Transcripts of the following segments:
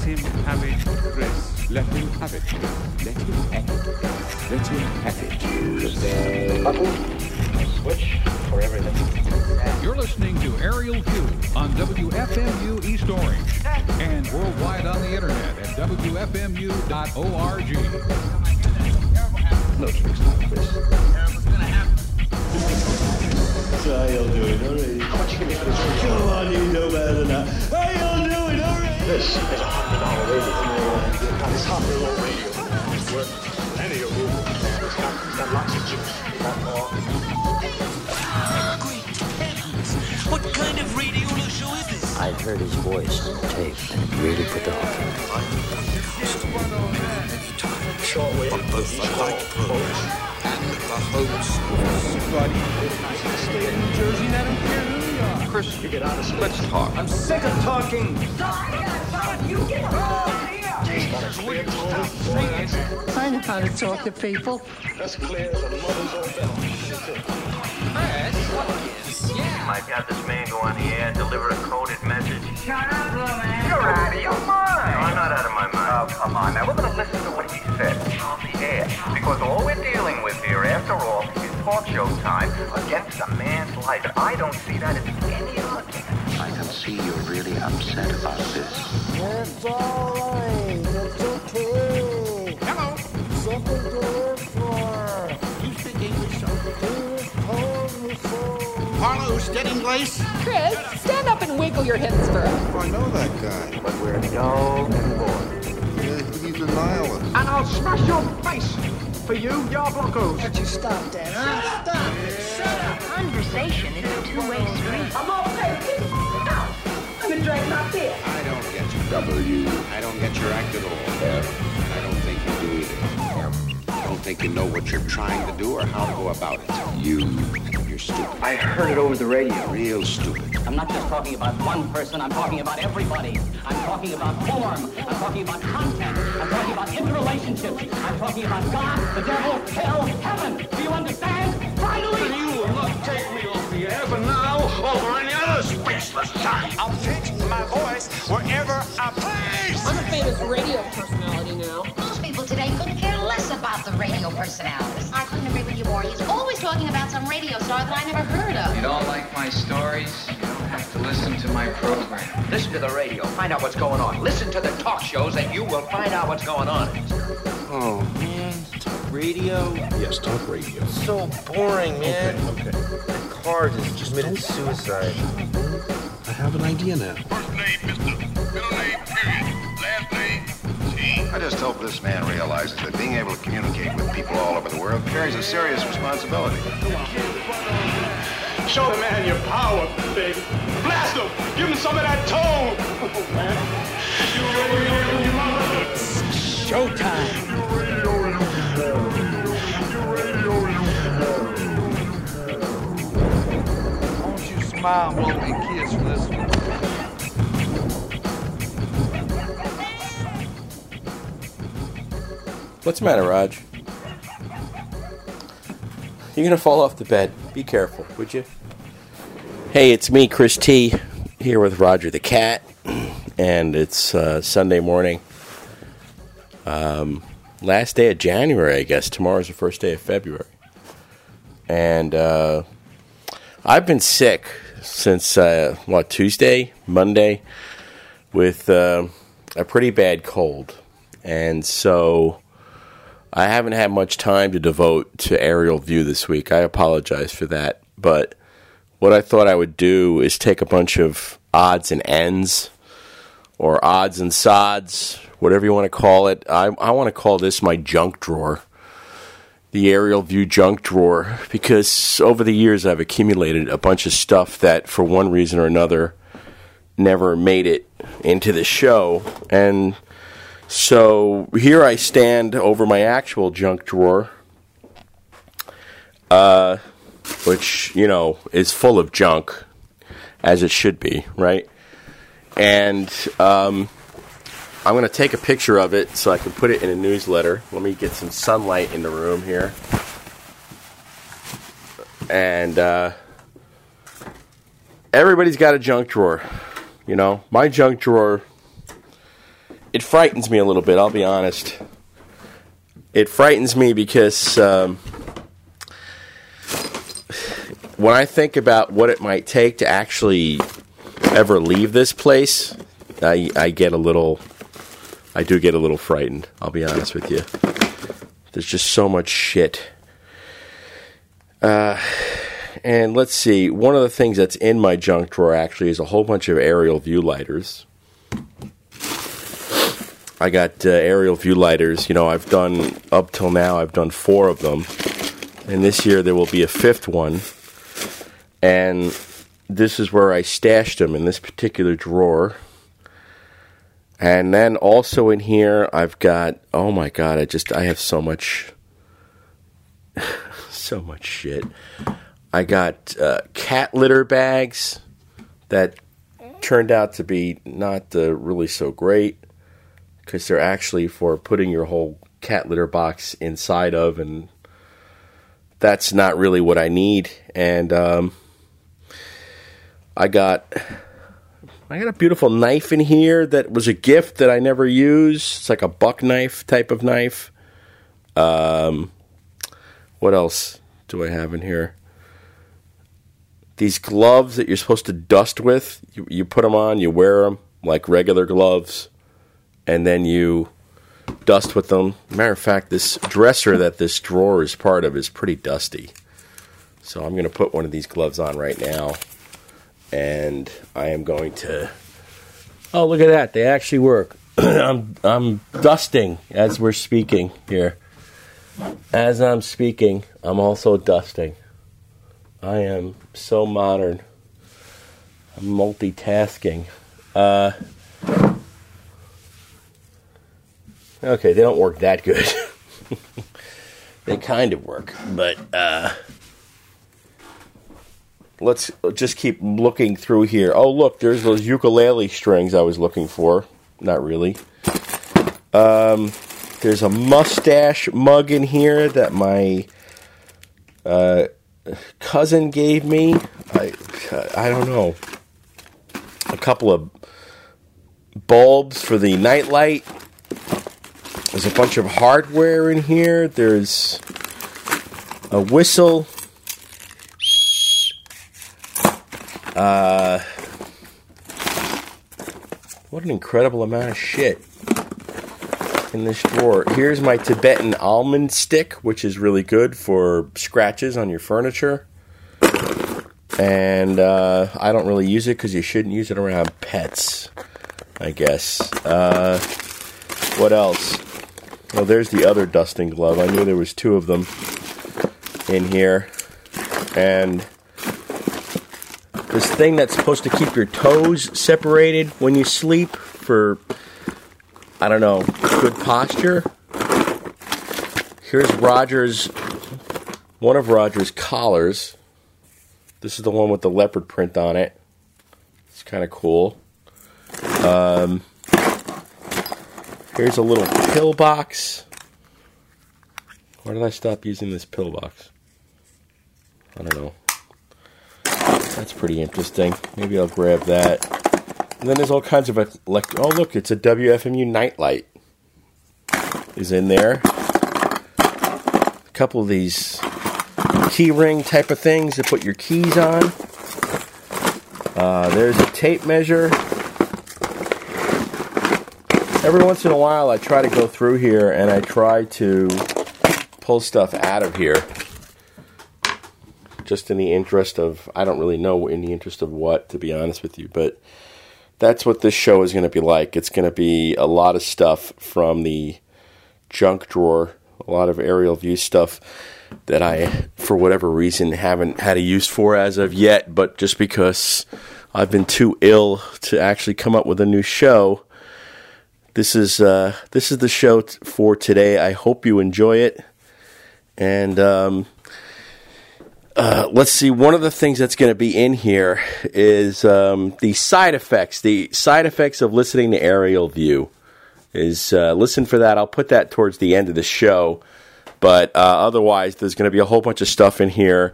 Let him have it, Chris. Let him have it. Let him have it. Let him have it, Chris. Button, switch for everything. You're listening to Aerial View on WFMU East Orange and worldwide on the internet at WFMU.org. No tricks now, Chris. How y'all doing? All right. How much you give me for this? Come on, you know better than that. How This is a hundred dollar radio. Now this hundred dollar radio is worth plenty of room. It's got, it's got lots of juice. It's got more. Great heavens! What kind of radio show is this? I heard his voice on the tape, and it really put the hook in me. Shortwave, on both the East light Coast, program and the host. Chris, you get out of space. Let's talk. I'm sick of talking. I know how to talk to people. That's clear as a mother's own bell. Might have this man go on the air and deliver a coded message. Shut up, little man. You're out of your mind. No, I'm not out of my mind. Oh, come on. Now, we're going to listen to what he said on the air. Because all we're dealing with here, after all, is talk show time against a man's life. I don't see that as any argument. I can see you're really upset about this. It's all right. It's okay. Hello. Something to live for. You speak English, sir? He was told me so. Harlow Steading-Glace? Chris, stand up and wiggle your hips for us. I know that guy. But we're young and bored. Yeah, he's. And I'll smash your face for you, your Yarblockos. But you stop that, huh? Stop. Shut up. Conversation is a two-way street. I'm all paid. Get the f- out. Let me drink my beer. I don't get you. W. I don't get your act at all. I don't think you do either. I don't think you know what you're trying to do or how to go about it. You, you're stupid. I heard it over the radio. Real stupid. I'm not just talking about one person, I'm talking about everybody. I'm talking about form, I'm talking about content, I'm talking about interrelationships, I'm talking about God, the devil, hell, heaven. Do you understand? Finally! You will not take me off the air for now over any other spaceless time. I'll pitch my voice wherever I please. I'm a famous radio personality now. Most people today couldn't care less about the radio personalities. I couldn't agree with you more. He's always talking about some radio star that I never heard of. You don't like my stories? You don't have to listen to my program. Listen to the radio. Find out what's going on. Listen to the talk shows and you will find out what's going on. Oh, man. Talk radio? Yes, talk radio. So boring, man. Okay, okay. That car just committed suicide. I have an idea now. First name, Mr. Middle name, period. Last name, T. I just hope this man realizes that being able to communicate with people all over the world carries a serious responsibility. Show the man your power, baby. Blast him. Give him some of that tone. Showtime. Won't you smile, blow me a kiss for this one? What's the matter, Raj? You're gonna fall off the bed. Be careful, would you? Hey, it's me, Chris T, here with Roger the cat, and it's uh, Sunday morning. Um, last day of January, I guess. Tomorrow's the first day of February, and uh, I've been sick since uh, what Tuesday, Monday, with uh, a pretty bad cold, and so. I haven't had much time to devote to aerial view this week. I apologize for that. But what I thought I would do is take a bunch of odds and ends, or odds and sods, whatever you want to call it. I, I want to call this my junk drawer, the aerial view junk drawer, because over the years I've accumulated a bunch of stuff that, for one reason or another, never made it into the show. And so here I stand over my actual junk drawer, uh, which, you know, is full of junk, as it should be, right? And um, I'm going to take a picture of it so I can put it in a newsletter. Let me get some sunlight in the room here. And uh, everybody's got a junk drawer. You know, my junk drawer it frightens me a little bit. I'll be honest. It frightens me because um, when I think about what it might take to actually ever leave this place, I, I get a little. I do get a little frightened. I'll be honest with you. There's just so much shit. Uh, and let's see. One of the things that's in my junk drawer actually is a whole bunch of aerial view lighters. I got uh, aerial view lighters. You know, I've done up till now. I've done four of them, and this year there will be a fifth one. And this is where I stashed them in this particular drawer. And then also in here, I've got oh my god, I just I have so much, so much shit. I got uh, cat litter bags that turned out to be not uh, really so great because they're actually for putting your whole cat litter box inside of, and that's not really what I need. And um, I got I got a beautiful knife in here that was a gift that I never used. It's like a buck knife type of knife. Um, what else do I have in here? These gloves that you're supposed to dust with, you, you put them on, you wear them like regular gloves and then you dust with them. Matter of fact, this dresser that this drawer is part of is pretty dusty. So I'm going to put one of these gloves on right now, and I am going to. Oh, look at that! They actually work. I'm I'm dusting as we're speaking here. As I'm speaking, I'm also dusting. I am so modern. I'm multitasking. Uh, Okay, they don't work that good. they kind of work, but uh, let's just keep looking through here. Oh, look, there's those ukulele strings I was looking for. Not really. Um, there's a mustache mug in here that my uh, cousin gave me. I I don't know. A couple of bulbs for the nightlight there's a bunch of hardware in here. There's a whistle. Uh, what an incredible amount of shit in this drawer. Here's my Tibetan almond stick, which is really good for scratches on your furniture. And uh, I don't really use it because you shouldn't use it around pets, I guess. Uh, what else? Well, there's the other dusting glove. I knew there was two of them in here. And this thing that's supposed to keep your toes separated when you sleep for, I don't know, good posture. Here's Roger's, one of Roger's collars. This is the one with the leopard print on it. It's kind of cool. Um, Here's a little pill box. Why did I stop using this pill box? I don't know. That's pretty interesting. Maybe I'll grab that. And then there's all kinds of elect. Oh, look, it's a WFMU nightlight. Is in there. A couple of these key ring type of things to put your keys on. Uh, there's a tape measure every once in a while I try to go through here and I try to pull stuff out of here. Just in the interest of, I don't really know in the interest of what, to be honest with you, but that's what this show is going to be like. It's going to be a lot of stuff from the junk drawer, a lot of aerial view stuff that I, for whatever reason, haven't had a use for as of yet, but just because I've been too ill to actually come up with a new show this is uh, this is the show t- for today. I hope you enjoy it. And um, uh, let's see. One of the things that's going to be in here is um, the side effects. The side effects of listening to aerial view is uh, listen for that. I'll put that towards the end of the show. But uh, otherwise, there's going to be a whole bunch of stuff in here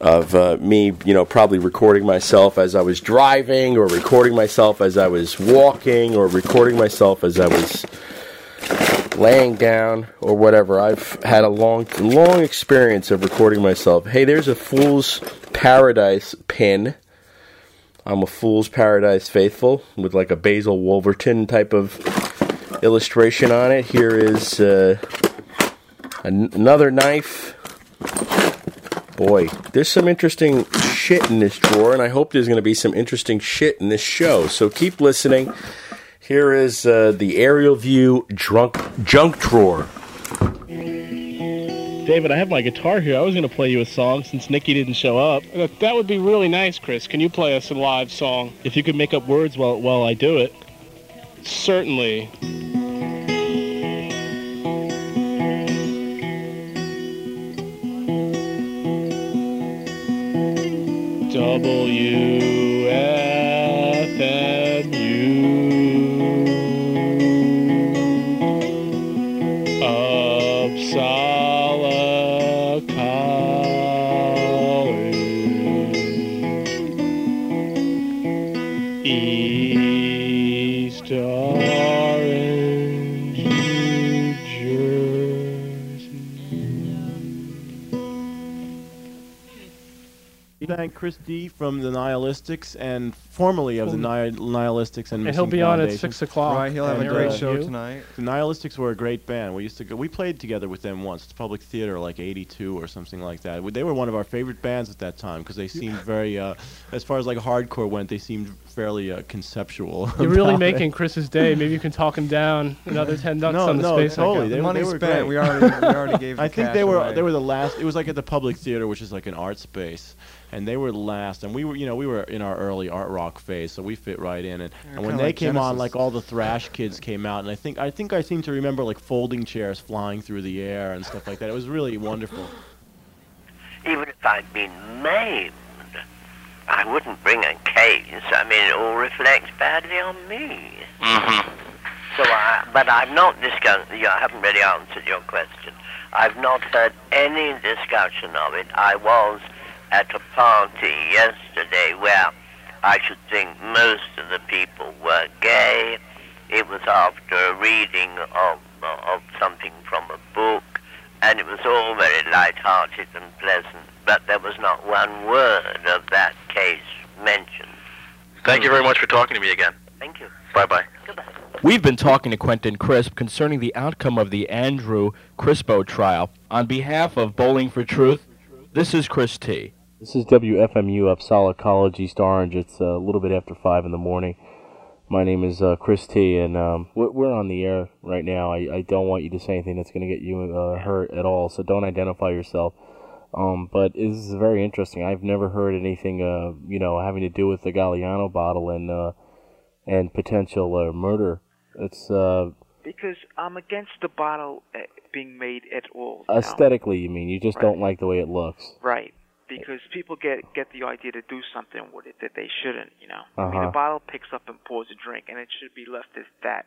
of uh, me, you know, probably recording myself as I was driving, or recording myself as I was walking, or recording myself as I was laying down, or whatever. I've had a long, long experience of recording myself. Hey, there's a Fool's Paradise pin. I'm a Fool's Paradise faithful with like a Basil Wolverton type of illustration on it. Here is uh, an- another knife. Boy, there's some interesting shit in this drawer, and I hope there's going to be some interesting shit in this show. So keep listening. Here is uh, the aerial view drunk junk drawer. David, I have my guitar here. I was going to play you a song since Nikki didn't show up. That would be really nice, Chris. Can you play us a live song? If you could make up words while while I do it. Certainly. WFMU Uppsala Chris D from the Nihilistics and formerly of the Nihil- Nihilistics and And he'll be on at 6 o'clock. Right, he'll have a great uh, show you- tonight. The Nihilistics were a great band. We used to go. We played together with them once. It's Public Theater, like '82 or something like that. They were one of our favorite bands at that time because they seemed very, uh, as far as like hardcore went, they seemed fairly uh, conceptual. You're really about it. making Chris's day. Maybe you can talk him down another 10 bucks no, on the no, space. I totally. got. They, were- they were great. We already, we already gave. I think they were they were the last. It was like at the Public Theater, which is like an art space, and they were the last. And we were, you know, we were in our early art rock phase, so we fit right in. And, and when they like came on, like all the thrash kids came out, and I think I think I seem to remember like folding chairs flying through the air and stuff like that. It was really wonderful. Even if I'd been maimed, I wouldn't bring a case. I mean, it all reflects badly on me. Mm-hmm. So I, but I've not discussed. Yeah, I haven't really answered your question. I've not heard any discussion of it. I was at a party yesterday where I should think most of the people were gay. It was after a reading of uh, of something from a book, and it was all very light-hearted and pleasant. But there was not one word of that case mentioned. Thank you very much for talking to me again. Thank you. Bye bye. Goodbye. We've been talking to Quentin Crisp concerning the outcome of the Andrew Crispo trial. On behalf of Bowling for Truth, this is Chris T. This is WFMU Uppsala College, East Orange. It's a little bit after 5 in the morning. My name is uh, Chris T, and um, we're, on the air right now. I, I don't want you to say anything that's going to get you uh, hurt at all, so don't identify yourself. Um, but this is very interesting. I've never heard anything, uh, you know, having to do with the Galliano bottle and uh, and potential uh, murder. It's uh, Because I'm against the bottle uh, being made at all. now. aesthetically, you mean? You just don't like the way it looks. Right. Because people get get the idea to do something with it that they shouldn't, you know. I mean, Uh-huh. a bottle picks up and pours a drink, and it should be left as that.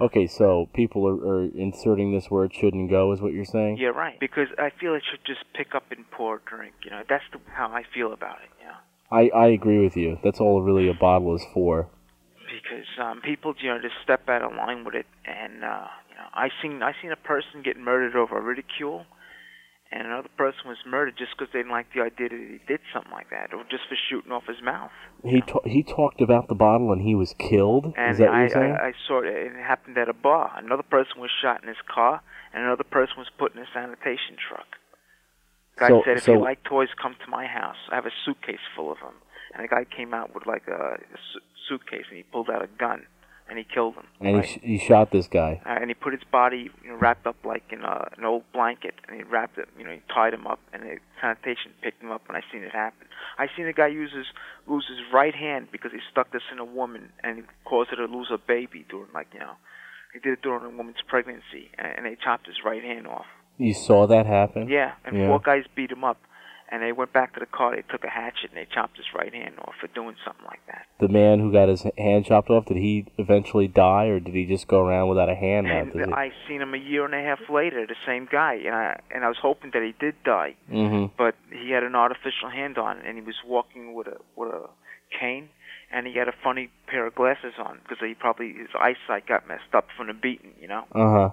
Okay, so people are, are inserting this where it shouldn't go, is what you're saying? Yeah, right. Because I feel it should just pick up and pour a drink. You know, that's the, how I feel about it. You know, I, I agree with you. That's all really a bottle is for. because um, people, you know, just step out of line with it, and uh, you know, I seen I seen a person get murdered over ridicule, and another person was murdered just because they didn't like the idea that he did something like that, or just for shooting off his mouth. He ta- he talked about the bottle and he was killed. And is that what I, you're saying? I, I saw it. It happened at a bar. Another person was shot in his car, and another person was put in a sanitation truck. Guy So- said, "If so- you like toys, come to my house. I have a suitcase full of them." And the guy came out with like a, a su- suitcase, and he pulled out a gun, and he killed him. and right? he, sh- he shot this guy. Uh, and he put his body you know, wrapped up like in a, an old blanket, and he wrapped it, you know, he tied him up, and the sanitation picked him up, and I seen it happen. I seen a guy use his, lose his right hand because he stuck this in a woman, and he caused her to lose her baby during, like, you know, he did it during a woman's pregnancy, and, and they chopped his right hand off. You saw that happen? Yeah, and Yeah. four guys beat him up, and they went back to the car, they took a hatchet, and they chopped his right hand off for doing something like that. The man who got his hand chopped off, did he eventually die or did he just go around without a hand? And I seen him a year and a half later, the same guy, and I and I was hoping that he did die, mm-hmm. but he had an artificial hand on, and he was walking with a with a cane, and he had a funny pair of glasses on because he probably his eyesight got messed up from the beating, you know. Uh huh.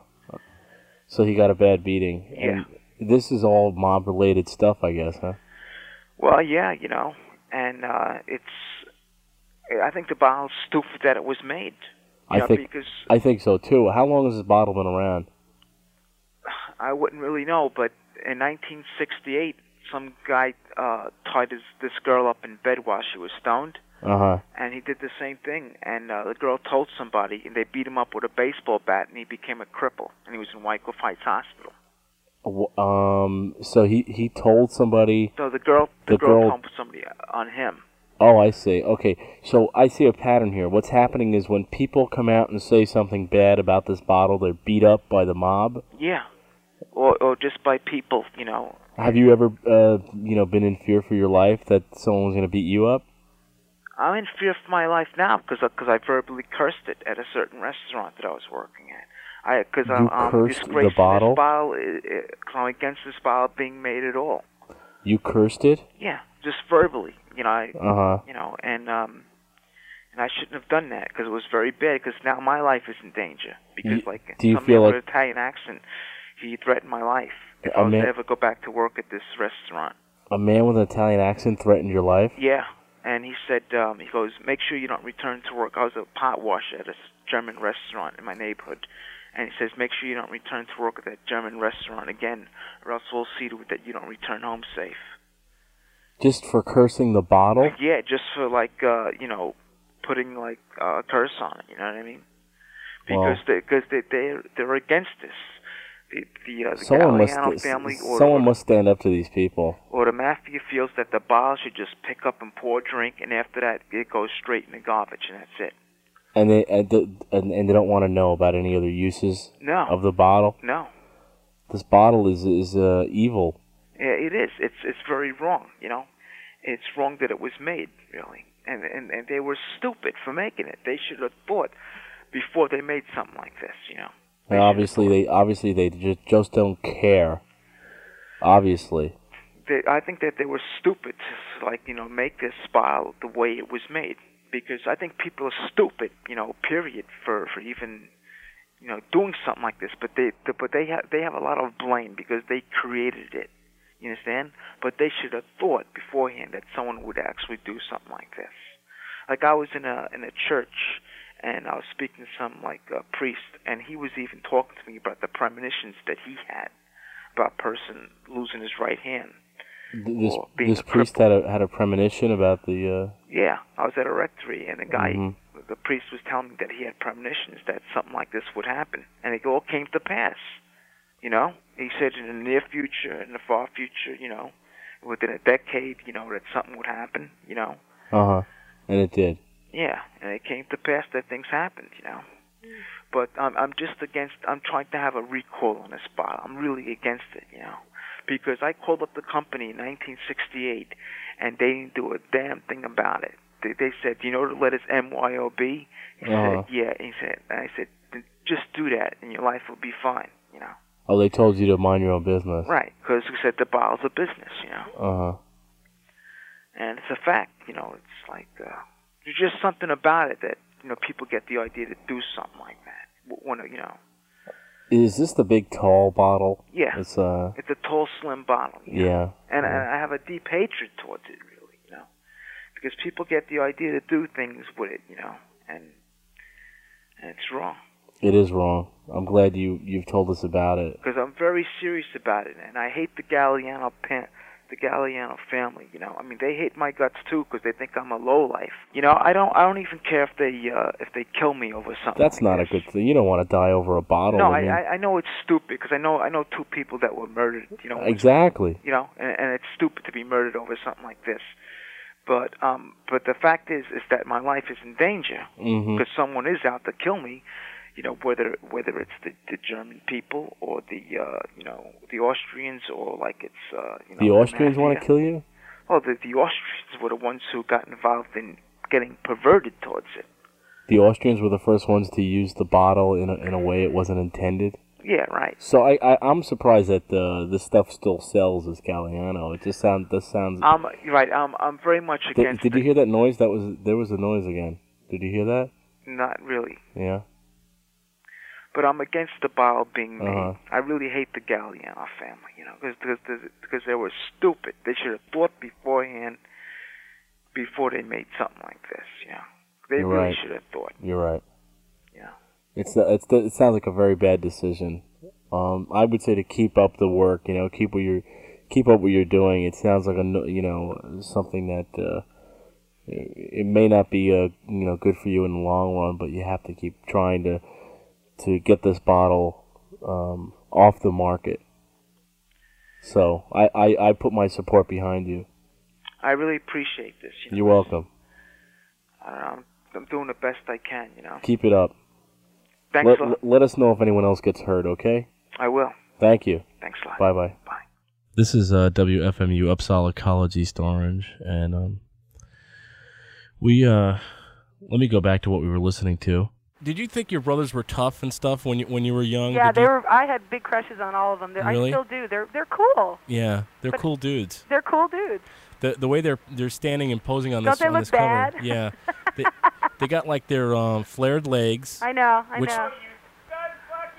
So he got a bad beating. Yeah. And this is all mob related stuff, I guess, huh? Well, yeah, you know, and uh it's. I think the bottle's stupid that it was made. I know, think because I think so too. How long has this bottle been around? I wouldn't really know, but in 1968, some guy uh tied his, this girl up in bed while she was stoned, Uh huh. and he did the same thing. And uh, the girl told somebody, and they beat him up with a baseball bat, and he became a cripple, and he was in Wycliffe Heights Hospital. Um. So he he told somebody. So the girl, the, The girl, girl- somebody on him. Oh, I see. Okay, so I see a pattern here. What's happening is when people come out and say something bad about this bottle, they're beat up by the mob. Yeah, or or just by people, you know. Have you ever, uh, you know, been in fear for your life that someone's going to beat you up? I'm in fear for my life now because because I verbally cursed it at a certain restaurant that I was working at. I because I'm, I'm cursed the disgracing bottle? this bottle. I'm against this bottle being made at all. You cursed it? Yeah, just verbally, you know. I, Uh-huh. You know, and um, and I shouldn't have done that because it was very bad. Because now my life is in danger. Because You- like do you feel man like- with an Italian accent, he threatened my life if I was man- to ever go back to work at this restaurant. A man with an Italian accent threatened your life? Yeah, and he said, um, he goes, make sure you don't return to work. I was a pot washer at a German restaurant in my neighborhood, and he says, make sure you don't return to work at that German restaurant again, or else we'll see to it that you don't return home safe. Just for cursing the bottle? Yeah, just for like, uh, you know, putting like uh, a curse on it. You know what I mean? Because Well- they, because they they're they're against this. The the, uh, the Someone must, family or someone must stand up to these people. or the mafia feels that the bottle should just pick up and pour drink, and after that it goes straight in the garbage, and that's it. And they and, the, and, and they don't want to know about any other uses No. of the bottle. No, This bottle is is uh, evil. yeah, it is. It's it's very wrong. You know, it's wrong that it was made, really, and and and they were stupid for making it. They should have thought before they made something like this. You know. And obviously they obviously they just just don't care. Obviously. They, I think that they were stupid to like you know make this bottle the way it was made because I think people are stupid. You know, period for for even you know doing something like this. But they but they have they have a lot of blame because they created it. You understand? But they should have thought beforehand that someone would actually do something like this. Like I was in a in a church and I was speaking to some like uh, priest and he was even talking to me about the premonitions that he had about a person losing his right hand. Th- This this priest had a had a premonition about the. Uh, Yeah, I was at a rectory, and the guy, Mhm. the priest, was telling me that he had premonitions that something like this would happen, and it all came to pass. You know, he said in the near future, in the far future, you know, within a decade, you know, that something would happen. You know, uh huh. And it did. yeah, and it came to pass that things happened. You know, but I'm I'm just against. I'm trying to have a recall on this bottle. I'm really against it. You know, because I called up the company in 1968, and they didn't do a damn thing about it. They, they said, you know the letters M Y O B? He Uh-huh. said, yeah. He said, and I said, just do that, and your life will be fine. You know, Oh, they told you to mind your own business. right? Because we said the bottle's a business. You know, Uh huh. and it's a fact. You know, it's like uh, there's just something about it that you know people get the idea to do something like that. When you know, Is this the big tall bottle? Yeah. It's uh. it's a tall, slim bottle. you know? Yeah. and, and I have a deep hatred towards it, really, you know, because people get the idea to do things with it, you know, and and it's wrong. It is wrong. I'm glad you you've told us about it. Because I'm very serious about it, and I hate the Galliano pan, the Galliano family. You know, I mean, they hate my guts too because they think I'm a low life. You know, I don't I don't even care if they uh, if they kill me over something. That's like not a good thing. You don't want to die over a bottle. No, I I, mean, I I know it's stupid because I know I know two people that were murdered. You know, exactly. you know, and, and it's stupid to be murdered over something like this. But um, but the fact is, is that my life is in danger because someone is out to kill me. You know, whether whether it's the, the German people or the uh, you know the Austrians or like it's uh, you know The Austrians want to kill you. Well, the the Austrians were the ones who got involved in getting perverted towards it. The Austrians were the first ones to use the bottle in a, in a way it wasn't intended. Yeah, right. So I, I I'm surprised that uh, this stuff still sells as Galliano. It just sounds this sounds. Um, right. Um, I'm very much Did, against. did you hear that noise? That was there was a noise again. Did you hear that? Not really, Yeah. But I'm against the bottle being made. Uh-huh. I really hate the Galliano family, you know, because they were stupid. They should have thought beforehand before they made something like this. You know, they You're really right. should have thought. You're right. Yeah. It's it's it sounds like a very bad decision. Um, I would say to keep up the work. You know, keep what you're keep up what you're doing. It sounds like a you know something that uh, it may not be uh, you know good for you in the long run, but you have to keep trying to to get this bottle um, off the market. So I, I, I put my support behind you. I really appreciate this. You know, You're welcome. um, I'm doing the best I can. You know, Keep it up. Thanks let, a lot. let us know if anyone else gets hurt, okay? I will. Thank you. Thanks a lot. Bye bye. Bye. This is uh, WFMU Uppsala College East Orange, and um, we uh, let me go back to what we were listening to. Did you think your brothers were tough and stuff when you when you were young? Yeah, Did they you- were. I had big crushes on all of them. They're- Really? I still do. They're they're cool. Yeah, they're But- cool dudes. They're cool dudes. The the way they're they're standing and posing on Don't this they on look this cover. Yeah, they, they got like their um, flared legs. I know. I Which- know.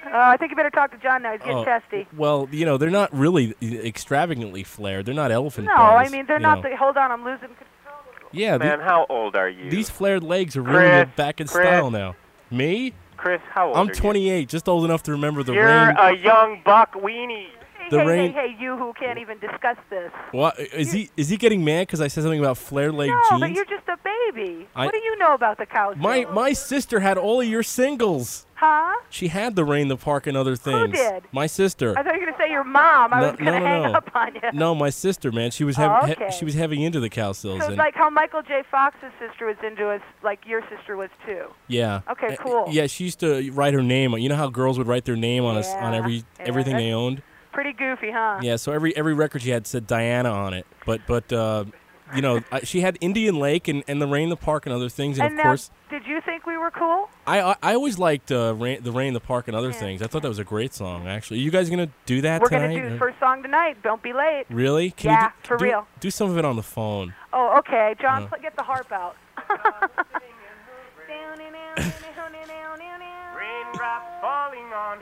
Uh, I think you better talk to John now. He's getting Oh, testy. Well, you know they're not really extravagantly flared. They're not elephant. No, I mean they're not. The, hold on, I'm losing. Control. Yeah, the- Man, how old are you? These flared legs are Chris, really back in Chris. style now. Me? Chris, how old I'm are 28, just old enough to remember the you? You're a young buck weenie. The hey, rain- hey, hey, you who can't even discuss this. What is he? Is he getting mad because I said something about flare leg No, jeans? but you're just a baby. I- what do you know about the cows? my my sister had all of your singles. Huh? She had the rain, the park, and other things. Who did? My sister. I thought you were gonna say your mom. I No- was gonna no, no, hang no. up on you. No, my sister, man. She was Oh, heavy. okay. she was heavy into the Cowsills. So it's like how Michael J. Fox's sister was into us, like your sister was too. yeah. Okay, Uh, cool. Yeah, she used to write her name. on You know how girls would write their name on us on every yeah, everything they owned. Pretty goofy, huh? Yeah, so every every record she had said Diana on it, but but uh, you know I, she had Indian Lake and, and the Rain, the Park, and other things, and, And of now, course did you think we were cool? I I, I always liked uh, Rain, the Rain, the Park, and other things. I thought that was a great song. Actually, you guys gonna do that we're tonight? gonna do the first song tonight. Don't be late. Really? Can yeah, you do, for do- real. Do some of it on the phone. Oh, okay. John, Uh. get the harp out. Raindrops falling on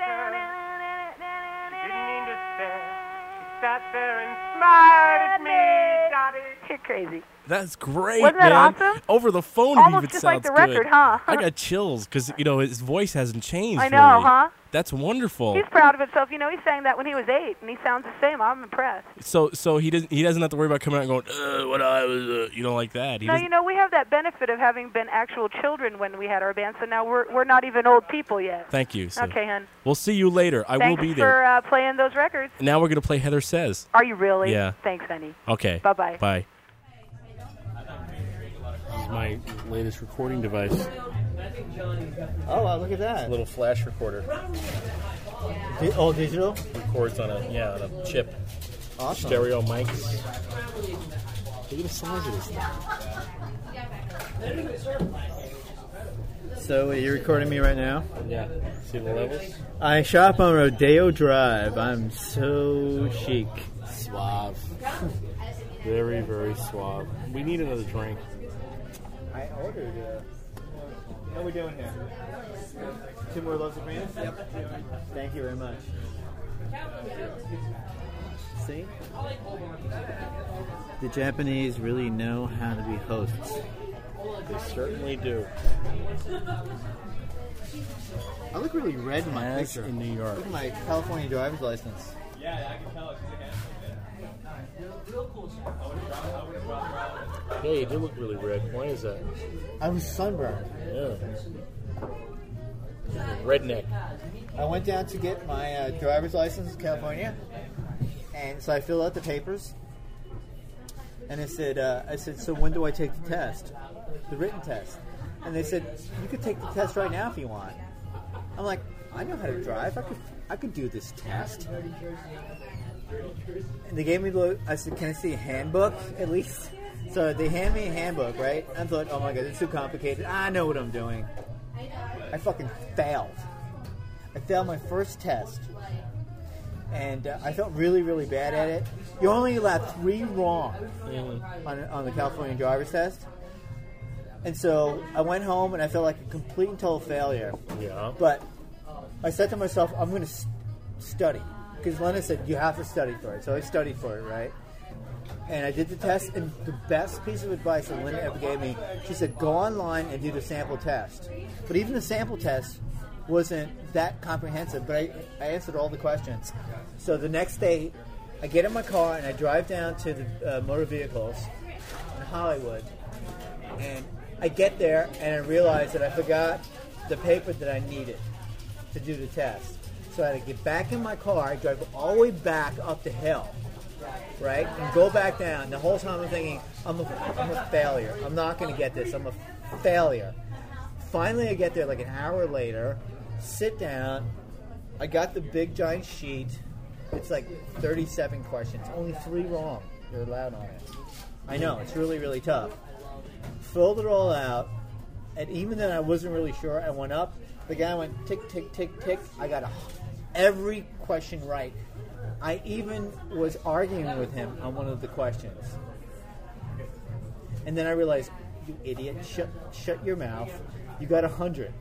sat there and smiled at me. Dottie. You're crazy. That's great, Wasn't that man. awesome? Over the phone, Almost it even just like the record, good. huh? I got chills because you know his voice hasn't changed. I know, really. huh? That's wonderful. He's proud of himself. You know, he sang that when he was eight, and he sounds the same. I'm impressed. So so he doesn't he doesn't have to worry about coming out and going uh, what I was uh, you know like that. He no, you know, we have that benefit of having been actual children when we had our band, so now we're we're not even old people yet. Thank you. So Okay, hon. We'll see you later. I Thanks will be for there. uh, playing those records. now we're gonna play Heather Says. Are you really? Yeah. Thanks, honey. Okay. Bye-bye. Bye. This is my latest recording device. Oh, wow, look at that. little flash recorder. Di- oh, digital? Records on a yeah on a chip. Awesome. Stereo mics. Look at the size of this thing. So, you're you recording me right now? Yeah. See the levels? I shop on Rodeo Drive. I'm so chic. Suave. Very very suave. We need another drink. I ordered. Uh, how we doing here? Two more loaves of greens? Yep. Thank you very much. See? The Japanese really know how to be hosts. They certainly do. I look really red in my As picture. in New York. Look at my California driver's license. Yeah, I can tell. Yeah, you do look really red. Why is that? I was sunburned. Yeah. Redneck. I went down to get my uh, driver's license in California, and so I filled out the papers. And I said, uh, I said, so when do I take the test, the written test? And they said, you could take the test right now if you want. I'm like, I know how to drive. I could, I could do this test. And they gave me the. I said, can I see a handbook at least? So they hand me a handbook, right? I thought, oh my god, it's too complicated. I know what I'm doing. I fucking failed. I failed my first test, and uh, I felt really, really bad at it. You only allowed three wrong on, on the California driver's test. And so I went home and I felt like a complete and total failure. Yeah. But I said to myself, I'm going to s- study. Because Lena said, you have to study for it. So I studied for it, right? And I did the test, and the best piece of advice that Linda ever gave me, she said, go online and do the sample test. But even the sample test wasn't that comprehensive, but I, I answered all the questions. So the next day, I get in my car and I drive down to the uh, motor vehicles in Hollywood, and I get there and I realize that I forgot the paper that I needed to do the test. So I had to get back in my car, drive all the way back up the hill, right, and go back down. The whole time I'm thinking, I'm a, I'm a failure. I'm not going to get this. I'm a failure. Finally, I get there like an hour later, sit down. I got the big giant sheet. It's like 37 questions, only three wrong. You're allowed on it. I know it's really really tough. Filled it all out, and even then I wasn't really sure. I went up. The guy went tick tick tick tick. I got a, every question right. I even was arguing with him on one of the questions, and then I realized, you idiot, shut shut your mouth. You got a hundred,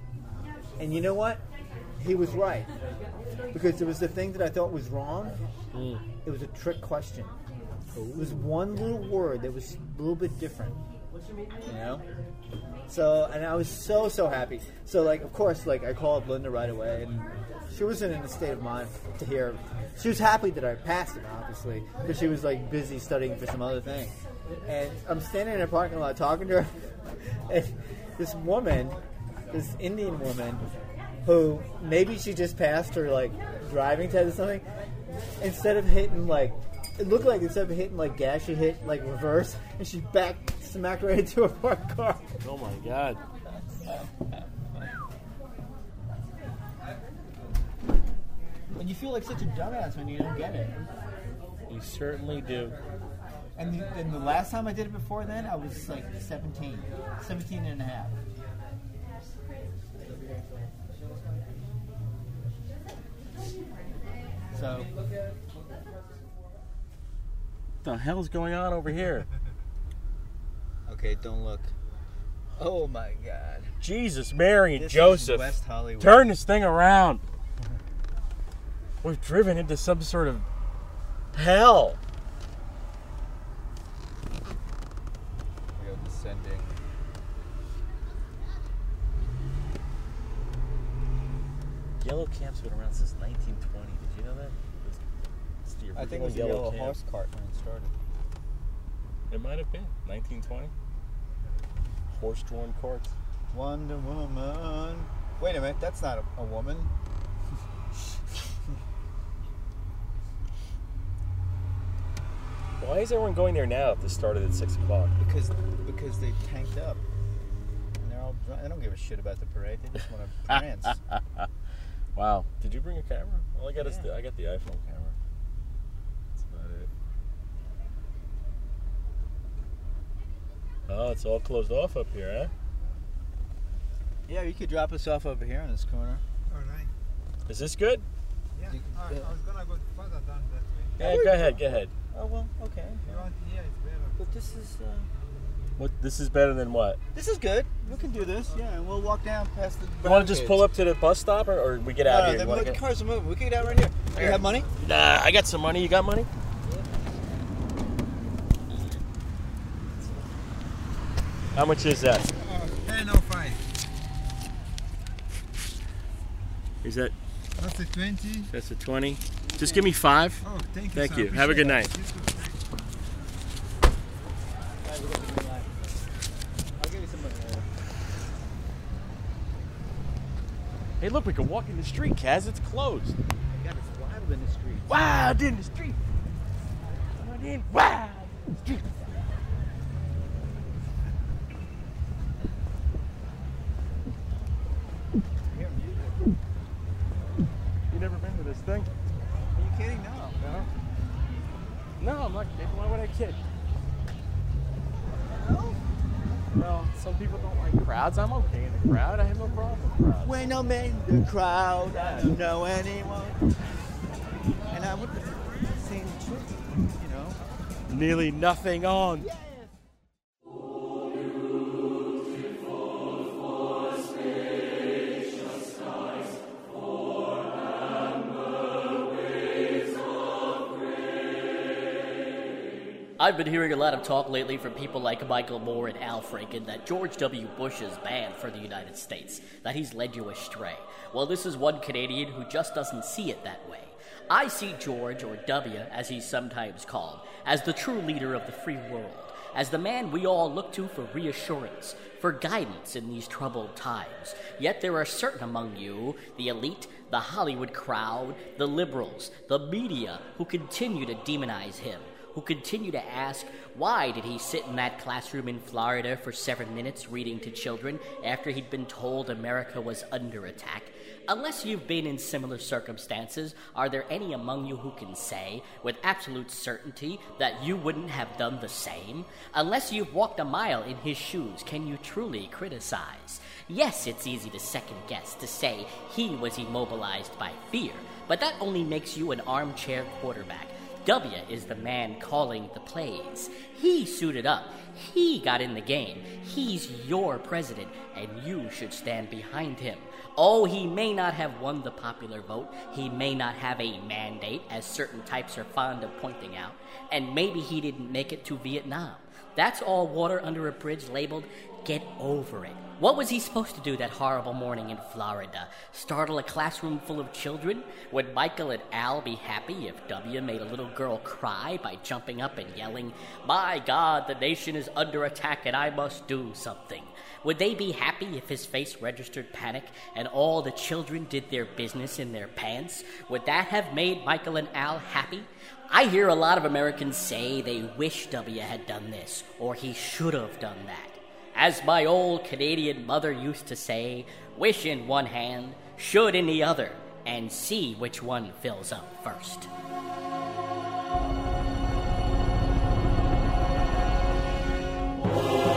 and you know what? He was right because it was the thing that I thought was wrong. It was a trick question. It was one little word that was a little bit different. You know? So, and I was so, so happy. So, like, of course, like, I called Linda right away, and she wasn't in a state of mind to hear. She was happy that I passed it, obviously, because she was, like, busy studying for some other thing. And I'm standing in a parking lot talking to her, and this woman, this Indian woman, who maybe she just passed her, like, driving test or something, instead of hitting, like, it looked like instead of hitting, like, gas, she hit, like, reverse, and she back smacked right into a parked car. Oh my god. And you feel like such a dumbass when you don't get it. You certainly do. And the, and the last time I did it before then, I was like 17. 17 and a half. So, What the hell's going on over here? okay, don't look. Oh my god. Jesus, Mary, and This is Joseph. West Hollywood. Turn this thing around. We've driven into some sort of hell. We are descending. Yellow Cab's been around since 1920. Did you know that? It's the I think it was a yellow cab. horse cart when it started. It might have been 1920. Horse-drawn carts. Wonder Woman. Wait a minute, that's not a, a woman. Why is everyone going there now if this started at six o'clock? Because because they tanked up. And they're all drunk. They don't give a shit about the parade. They just want to prance. wow. Did you bring a camera? All I got is the I got the iPhone camera. That's about it. Oh, it's all closed off up here, huh? yeah, you could drop us off over here in this corner. All right. Is this good? Yeah. I, I was gonna go further down that way. Yeah, go ahead, go ahead. Oh well, okay. Yeah, you it's better. But this is uh, What? This is better than what? this is good. We can do this. Yeah, and we'll walk down past the. You want to just pull up to the bus stop, or, or we get out No, here? the, You the get- cars are moving. We can get out right here. You have money? Nah, I got some money. You got money? How much is that? Ten oh five. Is that? That's a twenty. That's a twenty. Just give me five. Oh, thank you. Thank sir. you. Have a good night. it. You too. I'll give you some money. Hey, look, we can walk in the street, Kaz. It's closed. God, it's wild in the street. Wild in the street. Wild in, wild in the street. You never been to this thing? Are you kidding? No. No. No, I'm not kidding. Why would I kid? No? No, it's Some people don't like crowds. I'm okay in the crowd. I have no problem. When I'm in the crowd, I don't know anyone. And I to sing you know. Nearly nothing on. I've been hearing a lot of talk lately from people like Michael Moore and Al Franken that George W. Bush is bad for the United States, that he's led you astray. Well, this is one Canadian who just doesn't see it that way. I see George, or W, as he's sometimes called, as the true leader of the free world, as the man we all look to for reassurance, for guidance in these troubled times. Yet there are certain among you, the elite, the Hollywood crowd, the liberals, the media, who continue to demonize him who continue to ask why did he sit in that classroom in Florida for seven minutes reading to children after he'd been told America was under attack. Unless you've been in similar circumstances, are there any among you who can say, with absolute certainty, that you wouldn't have done the same? Unless you've walked a mile in his shoes, can you truly criticize? Yes, it's easy to second guess, to say he was immobilized by fear, but that only makes you an armchair quarterback. W is the man calling the plays. He suited up. He got in the game. He's your president, and you should stand behind him. Oh, he may not have won the popular vote. He may not have a mandate, as certain types are fond of pointing out. And maybe he didn't make it to Vietnam. That's all water under a bridge labeled Get Over It. What was he supposed to do that horrible morning in Florida? Startle a classroom full of children? Would Michael and Al be happy if W made a little girl cry by jumping up and yelling, My God, the nation is under attack and I must do something? Would they be happy if his face registered panic and all the children did their business in their pants? Would that have made Michael and Al happy? I hear a lot of Americans say they wish W had done this, or he should have done that. As my old Canadian mother used to say, wish in one hand, should in the other, and see which one fills up first. Thank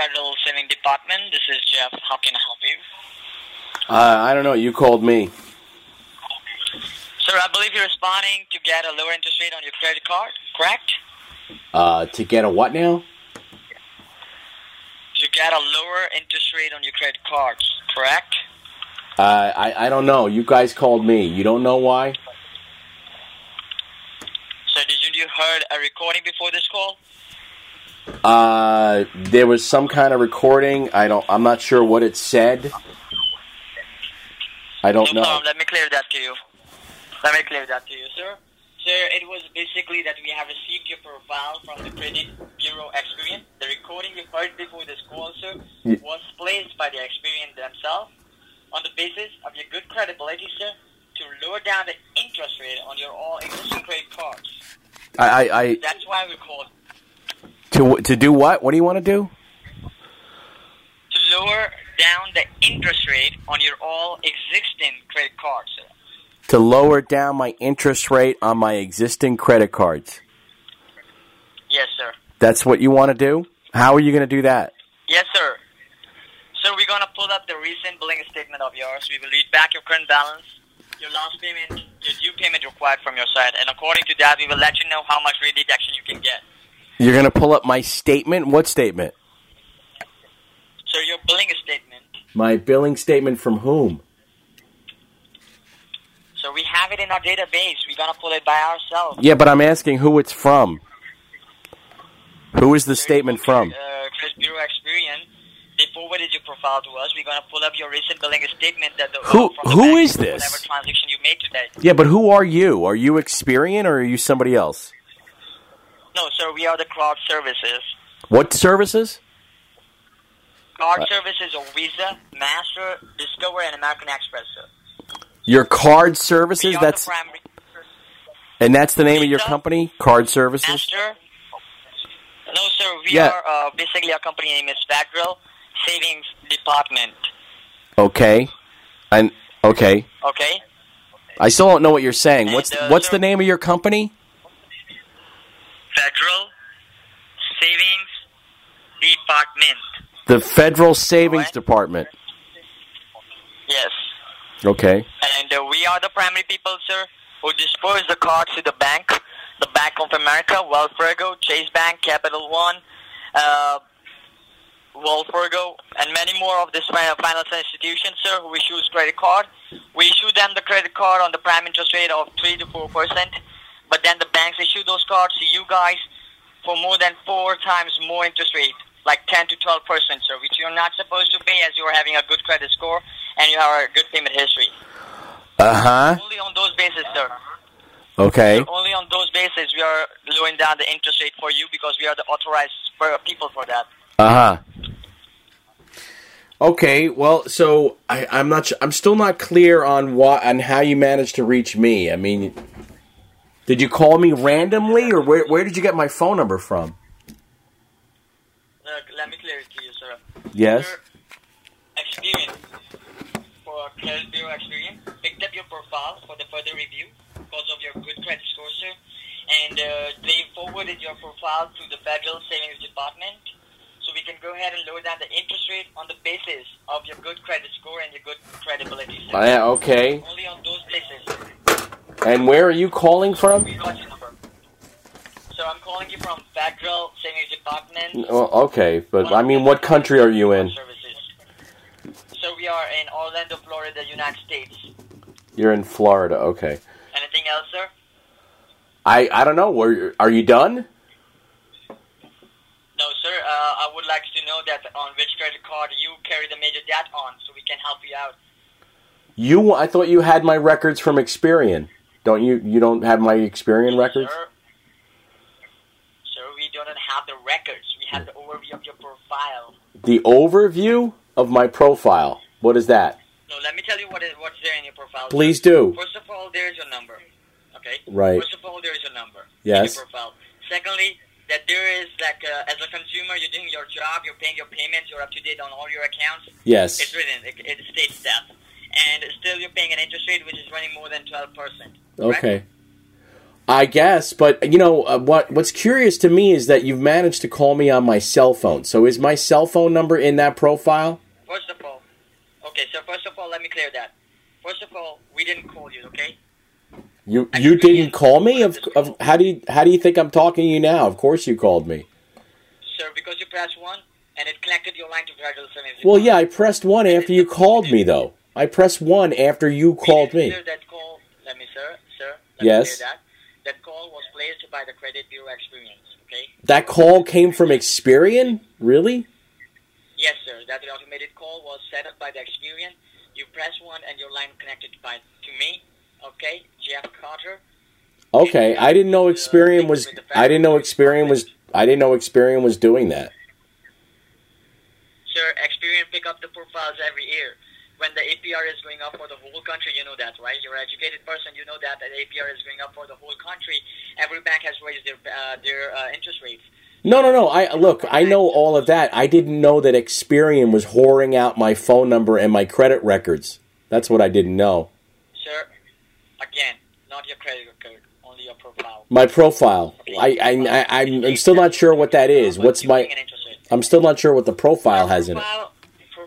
Federal Saving Department. This is Jeff. How can I help you? Uh, I don't know. You called me. Sir, I believe you're responding to get a lower interest rate on your credit card, correct? Uh, to get a what now? You get a lower interest rate on your credit cards, correct? Uh, I I don't know. You guys called me. You don't know why? So did you, you heard a recording before this call? Uh, there was some kind of recording. I don't. I'm not sure what it said. I don't no know. problem. Let me clear that to you. Let me clear that to you, sir. Sir, it was basically that we have received your profile from the Credit Bureau Experian. The recording you heard before this call, sir, Ye- was placed by the Experian themselves on the basis of your good credibility, sir, to lower down the interest rate on your all existing credit cards. I I, I That's why we called to to do what? What do you want to do? to lower down the interest rate on your all existing credit cards, sir. To lower down my interest rate on my existing credit cards. Yes, sir. That's what you want to do? How are you going to do that? Yes, sir. So we're gonna pull up the recent billing statement of yours. We will read back your current balance, your last payment, your due payment required from your side, and according to that, we will let you know how much rate deduction you can get. You're going to pull up my statement? What statement? So your billing statement. My billing statement from whom? We have it in our database. We're gonna pull it by ourselves. Yeah, but I'm asking who it's from. Who is the statement from? Uh, Chris Bureau Experian. They forwarded your profile to us. We're gonna pull up your recent billing statement that the Who- from the is this? Whatever transaction you made today. Yeah, but who are you? Are you Experian or are you somebody else? No, sir. We are the cloud services. What services? Card Uh, services of Visa, Master, Discover, and American Express, sir. Your card services? Are That's and that's the name of your company? Card services? Master. No, sir. We Yeah. are uh, basically our company name is Federal Savings Department. Okay. And okay. Okay. I still don't know what you're saying. What's uh, what's sir- the name of your company? Federal Savings Department. The Federal Savings Department. Yes. Okay. And uh, we are the primary people, sir, who dispose the cards to the bank, the Bank of America, Wells Fargo, Chase Bank, Capital One, uh, Wells Fargo, and many more of this fin- financial institutions, sir, who issues credit card. We issue them the credit card on the prime interest rate of 3 to 4 percent, but then the banks issue those cards to you guys for more than four times more interest rate, like 10 to 12 percent, sir, which you're not supposed to pay as you are having a good credit score and you have a good payment history. Uh huh. Only on those bases, sir. Okay. Only on those bases we are lowering down the interest rate for you because we are the authorized people for that. Uh huh. Okay, well, so I, I'm not. I'm still not clear on what on how you managed to reach me. I mean, did you call me randomly, or where where did you get my phone number from? Let me clear it to you, sir. Yes. Experience for Credit Bureau Experience picked up your profile for the further review because of your good credit score, sir. And uh, they forwarded your profile to the Federal Savings Department so we can go ahead and lower down the interest rate on the basis of your good credit score and your good credibility, sir. Ah, yeah, okay. Only on those places. And where are you calling from? We got your number. So I'm calling you from Federal Savings Department. Oh, okay, but I mean, what country are you in? Services. So we are in Orlando, Florida, United States. You're in Florida. Okay. Anything else, sir? I I don't know. Where are you done? No, sir. Uh, I would like to know that on which credit card you carry the major debt on, so we can help you out. You? I thought you had my records from Experian. Don't you? You don't have my Experian records? Sir, sir, we don't have the records. We have the overview of your profile. The overview of my profile. What is that? No, let me tell you what is what's there in your profile. Please do. First of all, there is your number. Okay. Right. First of all, there is your number. Yes. In your profile. Secondly, that there is like uh, as a consumer, you're doing your job, you're paying your payments, you're up to date on all your accounts. Yes. It's written. It, it states that. And still, you're paying an interest rate which is running more than twelve percent. Okay. I guess, but you know uh, what? What's curious to me is that you've managed to call me on my cell phone. So is my cell phone number in that profile? First of all, okay. So first of all, let me clear that. First of all, we didn't call you, okay? You you didn't call me? Of, of how do you how do you think I'm talking to you now? Of course you called me. Sir, because you pressed one and it connected your line to Service. Well, yeah, I pressed one after you called me, though. I pressed one after you called me. Sir, that call. Let me, sir, sir. Let Yes. Me clear that. Call was placed by the Credit Bureau Experience. Okay. That call came from Experian? Really? Yes, sir. That automated call was set up by the Experian. You press one and your line connected by to me. Okay, Jeff Carter. Okay, I didn't know Experian was. I didn't know Experian was. I didn't know Experian was doing that. Sir, Experian pick up the profiles every year. When the APR is going up for the whole country, you know that, right? You're an educated person, you know that the APR is going up for the whole country. Every bank has raised their uh, their uh, interest rates. No, no, no. I look. I know all of that. I didn't know that Experian was whoring out my phone number and my credit records. That's what I didn't know. Sir, again, not your credit record, only your profile. My profile. I, I, I, I'm, I'm still not sure what that is. What's my. I'm still not sure what the profile has in it.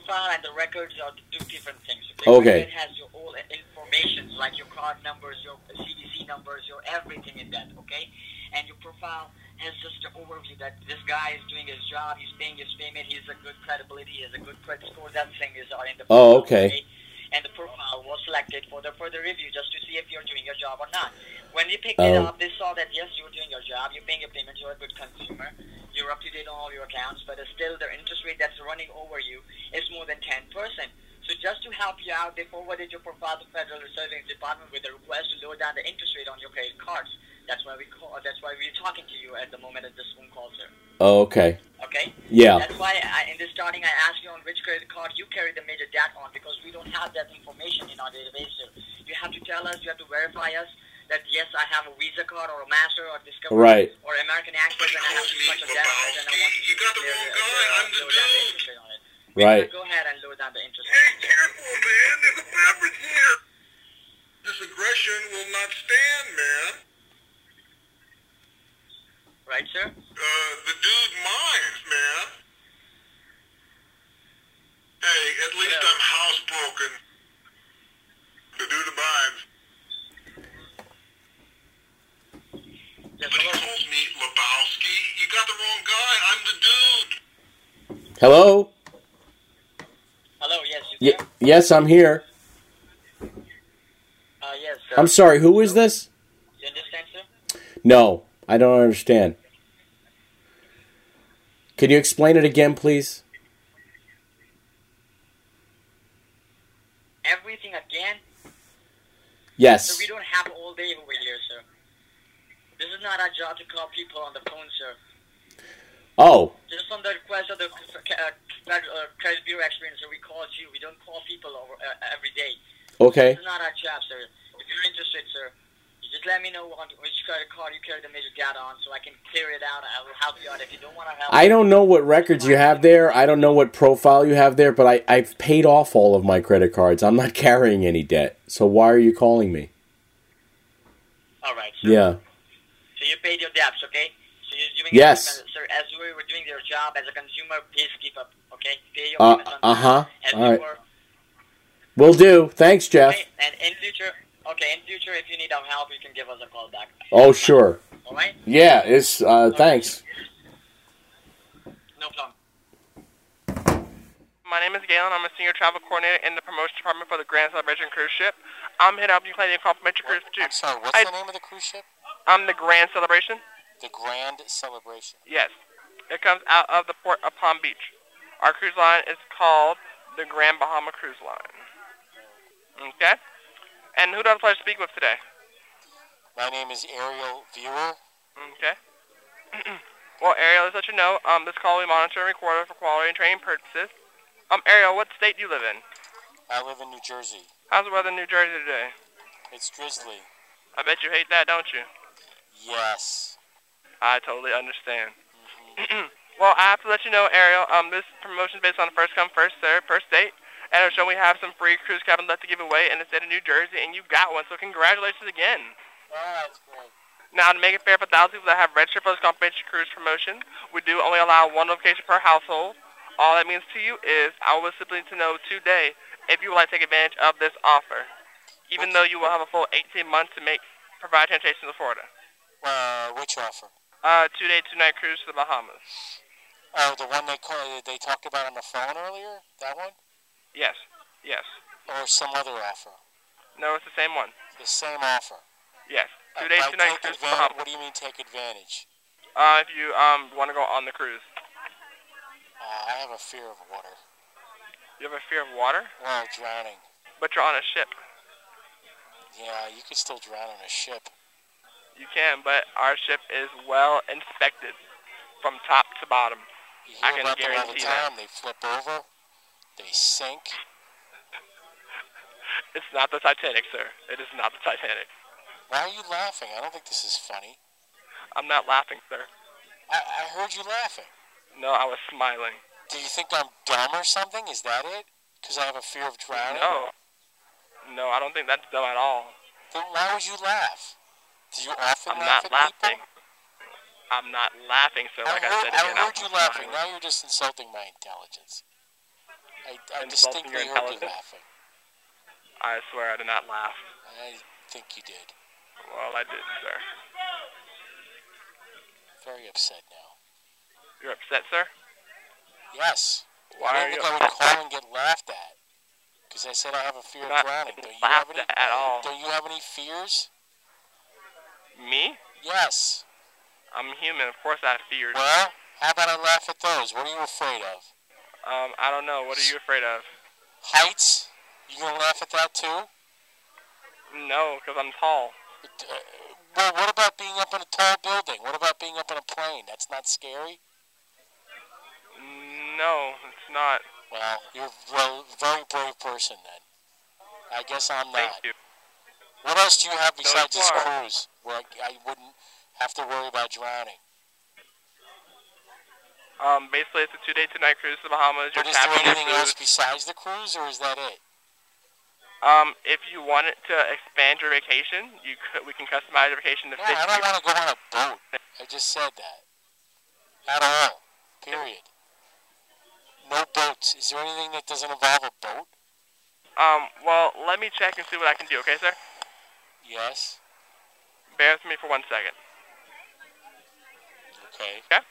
Profile, and the records are two different things. Okay. It has your all information, like your card numbers, your CVC numbers, your everything in that, okay? And your profile has just an overview that this guy is doing his job, he's paying his payment, he's a good credibility, he has a good credit score. That thing is all in the Oh, profile, okay. And the profile was selected for the further review just to see if you're doing your job or not. When they picked it Oh. up, they saw that yes, you're doing your job, you're paying your payments, you're a good consumer, you're up to date on all your accounts, but still the interest rate that's running over you is more than 10%. So just to help you out, they forwarded your profile to the Federal Reserve Department with a request to lower down the interest rate on your credit cards. That's why we call. That's why we're talking to you at the moment at this phone call, sir. Oh, okay. Okay. Yeah. That's why I, in the starting I asked you on which credit card you carry the major debt on because we don't have that information in our database, sir. You have to tell us. You have to verify us that yes, I have a Visa card or a Master or Discover Right. or American Express, and I have too much of that on it, and I want to you got the wrong guy. I'm the dude. On it. Right. Go ahead and lower down the interest. Hey, careful, man. There's a beverage here. This aggression will not stand, man. Right, sir? Uh, the dude minds, man. Hey, at least I'm housebroken. The dude minds. But he calls me Lebowski. You got the wrong guy. I'm the dude. Hello? Hello, yes, you Y- yes, I'm here. Uh, yes, sir. I'm sorry, who is this? You understand, sir? No, I don't understand. Can you explain it again, please? Everything again? Yes. So we don't have all day over here, sir. This is not our job to call people on the phone, sir. Oh, Just on the request of the uh, uh, Credit Bureau experience, sir, we call you. We don't call people over uh, every day. Okay. This is not our job, sir. If you're interested, sir, just let me know on which credit card you carry the major data on so I can clear it out. I will help you out. If you don't want to help I don't know what records you have there. I don't know what profile you have there, but I, I've paid off all of my credit cards. I'm not carrying any debt. So why are you calling me? All right, sir. Yeah. So you paid your debts, okay? So you're doing Yes. it, sir. As we were doing your job as a consumer, please keep up, okay? Pay your Uh uh huh. All we right. were. Will do. Thanks, Jeff. Okay, and in future, okay, in future, if you need our help, you can give us a call back. Oh, sure. All right? Yeah. It's uh, thanks. No problem. My name is Galen. I'm a senior travel coordinator in the promotion department for the Grand Celebration cruise ship. I'm here to help you plan your complimentary cruise too. I'm sorry, what's the name of the cruise ship? I'm the Grand Celebration. The Grand Celebration. Yes. It comes out of the port of Palm Beach. Our cruise line is called the Grand Bahama Cruise Line. Okay? And who do I have the pleasure to speak with today? My name is Ariel Viewer. Okay. well, Ariel, let's let you know, um, this call will be monitored and recorded for quality and training purposes. Um, Ariel, what state do you live in? I live in New Jersey. How's the weather in New Jersey today? It's drizzly. I bet you hate that, don't you? Yes. I totally understand. well, I have to let you know, Ariel, um, this promotion is based on first come, first serve, first date. And it'll show we have some free cruise cabins left to give away in the state of New Jersey, and you got one, so congratulations again. Ah, that's great. Now, to make it fair for thousands of people that have registered for this complimentary cruise promotion, we do only allow one location per household. All that means to you is I will simply need to know today if you would like to take advantage of this offer, even though you will have a full 18 months to make provide transportation to Florida. Uh, which offer? Uh, two-day, two-night cruise to the Bahamas. Oh, the one they call, they talked about on the phone earlier? That one? Yes, yes. Or some other offer? No, it's the same one. The same offer. Yes, Uh, two-day, by two-night take cruise to advan- What do you mean take advantage? Uh, if you um want to go on the cruise, Uh, I have a fear of water. you have a fear of water, Well, drowning. but you're on a ship. Yeah, you could still drown on a ship. You can, but our ship is well inspected from top to bottom. You I can about them all the guarantee that. time. They flip over. They sink. It's not the Titanic, sir. It is not the Titanic. Why are you laughing? I don't think this is funny. I'm not laughing, sir. I, I heard you laughing. No, I was smiling. Do you think I'm dumb or something? Is that it? Because I have a fear of drowning? No. No, I don't think that's dumb at all. Then why would you laugh? Do you often I'm laugh not at laughing. I'm not laughing, sir. Like I I, heard, said, I heard you laughing. Now you're just insulting my intelligence. I, I distinctly heard you laughing. I swear I did not laugh. I think you did. Well, I did, sir. Very upset now. You're upset, sir? Yes. Why I don't think I would call and get laughed at. Because I said I have a fear You're of drowning. Don't you have any? at all. Don't you have any fears? Me? Yes. I'm human. Of course I have fears. Well, how about I laugh at those? What are you afraid of? Um, I don't know. What are you afraid of? Heights? You gonna laugh at that too? No, because I'm tall. Uh, well, what about being up in a tall building? What about being up in a plane? That's not scary. No, it's not. Well, you're a very, brave person then. I guess I'm not. Thank you. What else do you have besides you this cruise where I, I wouldn't have to worry about drowning? Um, basically, it's a two-day, two-night cruise to the Bahamas. You're But is there anything else besides the cruise, or is that it? Um, if you wanted to expand your vacation, you could. We can customize your vacation to No, fit I don't want to go on a boat. I just said that. At all. Period. No boats. Is there anything that doesn't involve a boat? Um, well, let me check and see what I can do. Okay, sir? Yes. Bear with me for one second. Okay. Okay.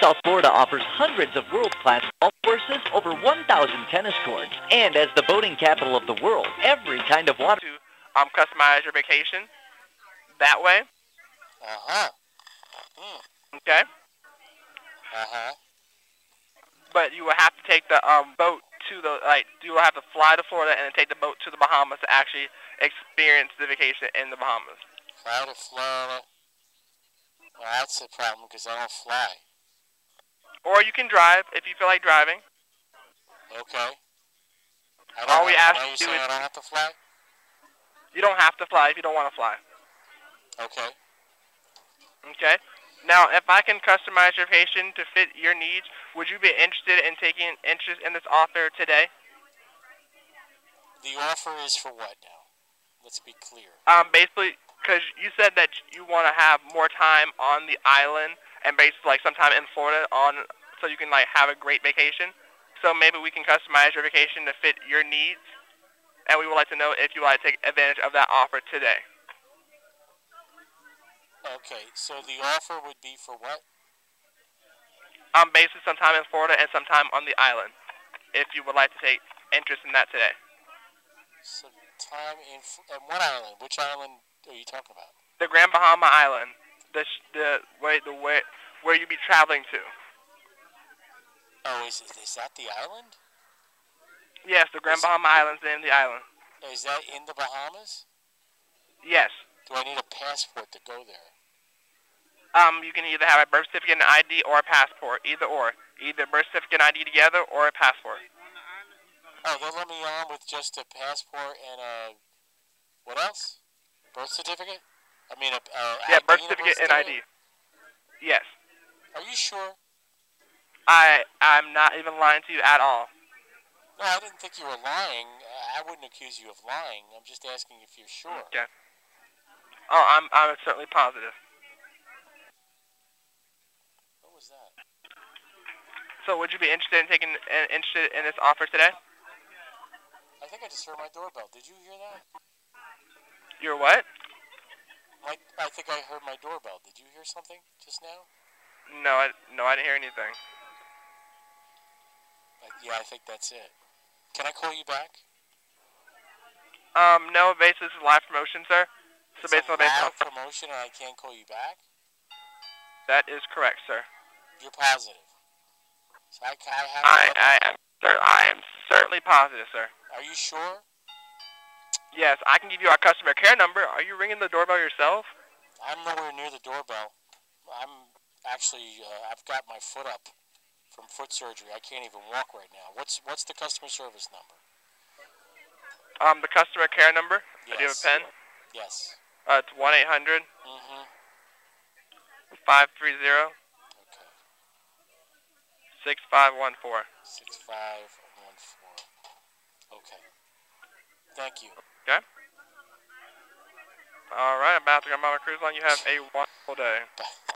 South Florida offers hundreds of world-class golf courses, over 1,000 tennis courts, and as the boating capital of the world, every kind of water. To um, customize your vacation that way. Uh huh. Hmm. Okay. Uh huh. But you will have to take the um, boat to the like. You will have to fly to Florida and then take the boat to the Bahamas to actually experience the vacation in the Bahamas. Fly to Florida. Well, that's the problem because I don't fly. Or you can drive if you feel like driving. Okay. I don't All we ask you're is- I don't have to fly? You don't have to fly if you don't want to fly. Okay. Okay. Now, if I can customize your vacation to fit your needs, would you be interested in taking interest in this offer today? The offer is for what now? Let's be clear. Um, basically, because you said that you want to have more time on the island and based like sometime in Florida on, so you can like have a great vacation. So maybe we can customize your vacation to fit your needs, and we would like to know if you would like to take advantage of that offer today. Okay, so the offer would be for what? I'm um, basically sometime in Florida and sometime on the island, if you would like to take interest in that today. Some time in and what island? Which island are you talking about? The Grand Bahama Island, the the way the way where you'd be traveling to. Oh, is is that the island? Yes, the Grand Bahama Island's of the island. Is that in the Bahamas? Yes. Do I need a passport to go there? Um, you can either have a birth certificate and ID or a passport, either or. Either birth certificate and ID together or a passport. Oh, they'll let me on with just a passport and a what else? Birth certificate? I mean, a, a yeah, birth certificate and ID. Yes. Are you sure? I I'm not even lying to you at all. No, I didn't think you were lying. I wouldn't accuse you of lying. I'm just asking if you're sure. Okay. Oh, I'm I'm certainly positive. What was that? So, would you be interested in taking uh, interested in this offer today? I think I just heard my doorbell. Did you hear that? You're what? My, I think I heard my doorbell. Did you hear something just now? No, I no, I didn't hear anything. Yeah, I think that's it. Can I call you back? Um, no, basically this is live promotion, sir. So It's a based on live promotion and I can't call you back? that is correct, sir. You're positive. So I, I have I I am cer- I am certainly positive, sir. Are you sure? Yes, I can give you our customer care number. Are you ringing the doorbell yourself? I'm nowhere near the doorbell. I'm actually uh, I've got my foot up from foot surgery. I can't even walk right now. What's what's the customer service number? Um, the customer care number. Yes. Do you have a pen? Yes. Uh, it's one eight hundred. Mm-hmm. Five three zero. Okay. Six five one four. Six five one four. Okay. Thank you. Okay. All right, I'm about to go on my cruise line. You have a wonderful day. Bye.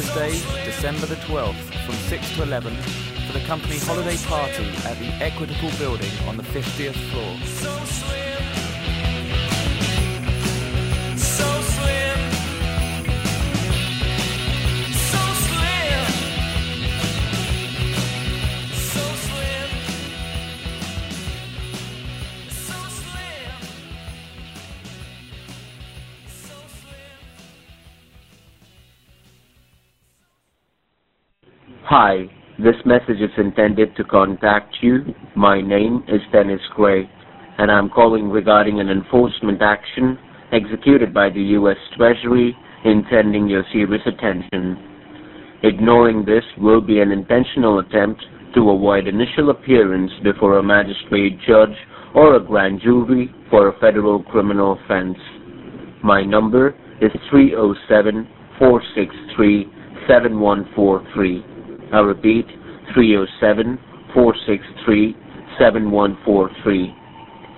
Thursday, December the 12th from 6 to 11 for the company holiday party at the Equitable Building on the 50th floor. Hi, this message is intended to contact you. My name is Dennis Gray, and I'm calling regarding an enforcement action executed by the U.S. Treasury intending your serious attention. Ignoring this will be an intentional attempt to avoid initial appearance before a magistrate judge or a grand jury for a federal criminal offense. My number is 307 463 7143. I repeat, 307 463 7143.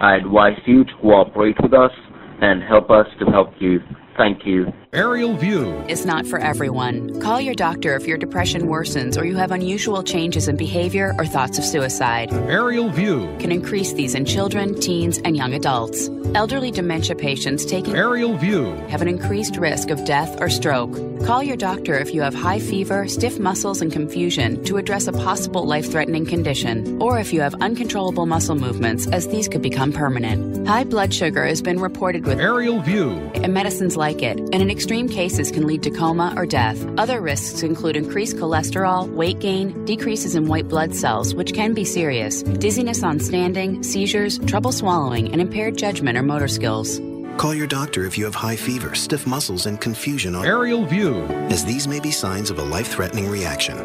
I advise you to cooperate with us and help us to help you. Thank you. Aerial View. is not for everyone. Call your doctor if your depression worsens or you have unusual changes in behavior or thoughts of suicide. Aerial View. Can increase these in children, teens, and young adults. Elderly dementia patients taking Aerial View. have an increased risk of death or stroke. Call your doctor if you have high fever, stiff muscles, and confusion to address a possible life threatening condition, or if you have uncontrollable muscle movements, as these could become permanent. High blood sugar has been reported with Aerial View and medicines like it, and in extreme cases can lead to coma or death. Other risks include increased cholesterol, weight gain, decreases in white blood cells, which can be serious, dizziness on standing, seizures, trouble swallowing, and impaired judgment or motor skills. Call your doctor if you have high fever, stiff muscles, and confusion on Aerial View, as these may be signs of a life-threatening reaction.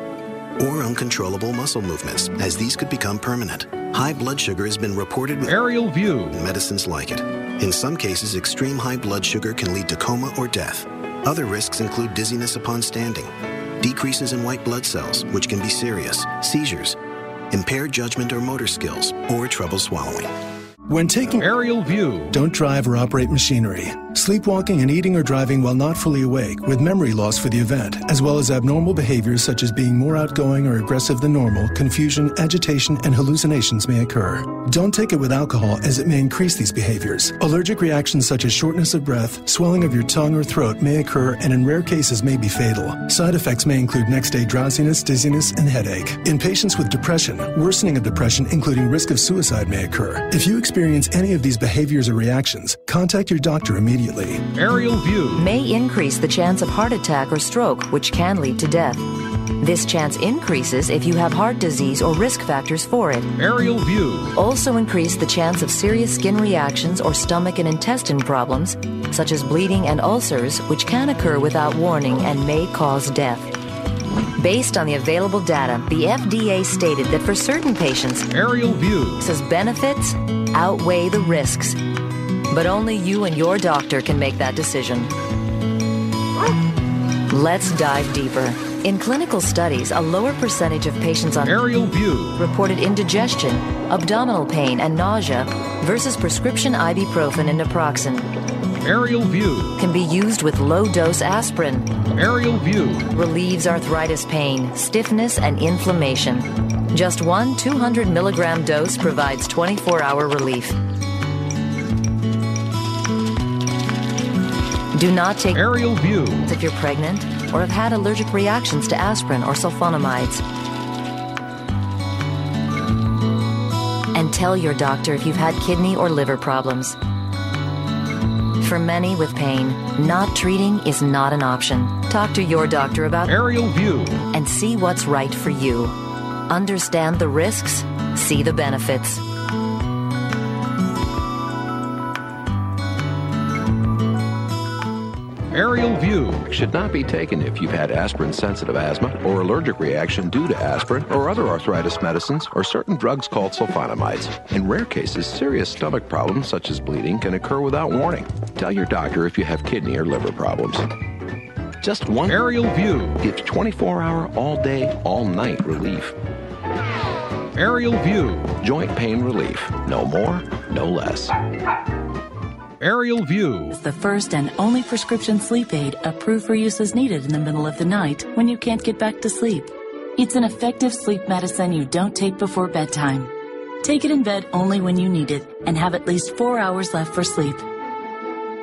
Or uncontrollable muscle movements, as these could become permanent. High blood sugar has been reported with Aerial View. medicines like it. In some cases, extreme high blood sugar can lead to coma or death. Other risks include dizziness upon standing, decreases in white blood cells, which can be serious, seizures, impaired judgment or motor skills, or trouble swallowing. When taking Aerial View, Don't drive or operate machinery. Sleepwalking and eating or driving while not fully awake with memory loss for the event, as well as abnormal behaviors such as being more outgoing or aggressive than normal, confusion, agitation, and hallucinations may occur. Don't take it with alcohol as it may increase these behaviors. Allergic reactions such as shortness of breath, swelling of your tongue or throat may occur and in rare cases may be fatal. Side effects may include next day drowsiness, dizziness, and headache. In patients with depression, worsening of depression, including risk of suicide, may occur. If you experience any of these behaviors or reactions, contact your doctor immediately. Aerial View, may increase the chance of heart attack or stroke, which can lead to death. This chance increases if you have heart disease or risk factors for it. Aerial View, Also increase the chance of serious skin reactions or stomach and intestine problems, such as bleeding and ulcers, which can occur without warning and may cause death. Based on the available data, the FDA stated that for certain patients, Aerial View, says benefits outweigh the risks. But only you and your doctor can make that decision. Let's dive deeper. In clinical studies, a lower percentage of patients on Aerial View, reported indigestion, abdominal pain, and nausea versus prescription ibuprofen and naproxen Aerial View, can be used with low dose aspirin. Aerial View, Relieves arthritis pain, stiffness, and inflammation. Just one 200 milligram dose provides 24 hour relief. Do not take Aerial View, if you're pregnant or have had allergic reactions to aspirin or sulfonamides. And tell your doctor if you've had kidney or liver problems. For many with pain, not treating is not an option. Talk to your doctor about Aerial View, and see what's right for you. Understand the risks, see the benefits. Aerial View, should not be taken if you've had aspirin sensitive asthma or allergic reaction due to aspirin or other arthritis medicines or certain drugs called sulfonamides. In rare cases, serious stomach problems such as bleeding can occur without warning. Tell your doctor if you have kidney or liver problems. Just one Aerial View, gives 24 hour, all day, all night relief. Aerial View, Joint pain relief. No more, no less. Aerial View, It's the first and only prescription sleep aid approved for use as needed in the middle of the night when you can't get back to sleep. It's an effective sleep medicine you don't take before bedtime. Take it in bed only when you need it and have at least four hours left for sleep.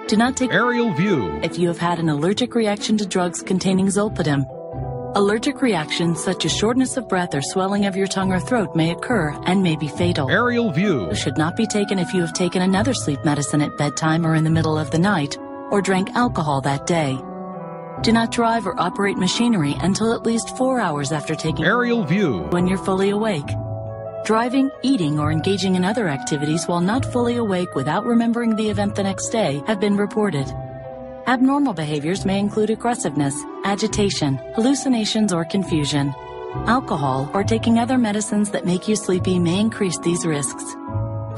Do not take Aerial View, if you have had an allergic reaction to drugs containing zolpidem. Allergic reactions such as shortness of breath or swelling of your tongue or throat may occur and may be fatal. Aerial View, should not be taken if you have taken another sleep medicine at bedtime or in the middle of the night, or drank alcohol that day. Do not drive or operate machinery until at least four hours after taking Aerial View, when you're fully awake. Driving, eating, or engaging in other activities while not fully awake without remembering the event the next day have been reported. Abnormal behaviors may include aggressiveness, agitation, hallucinations, or confusion. Alcohol or taking other medicines that make you sleepy may increase these risks.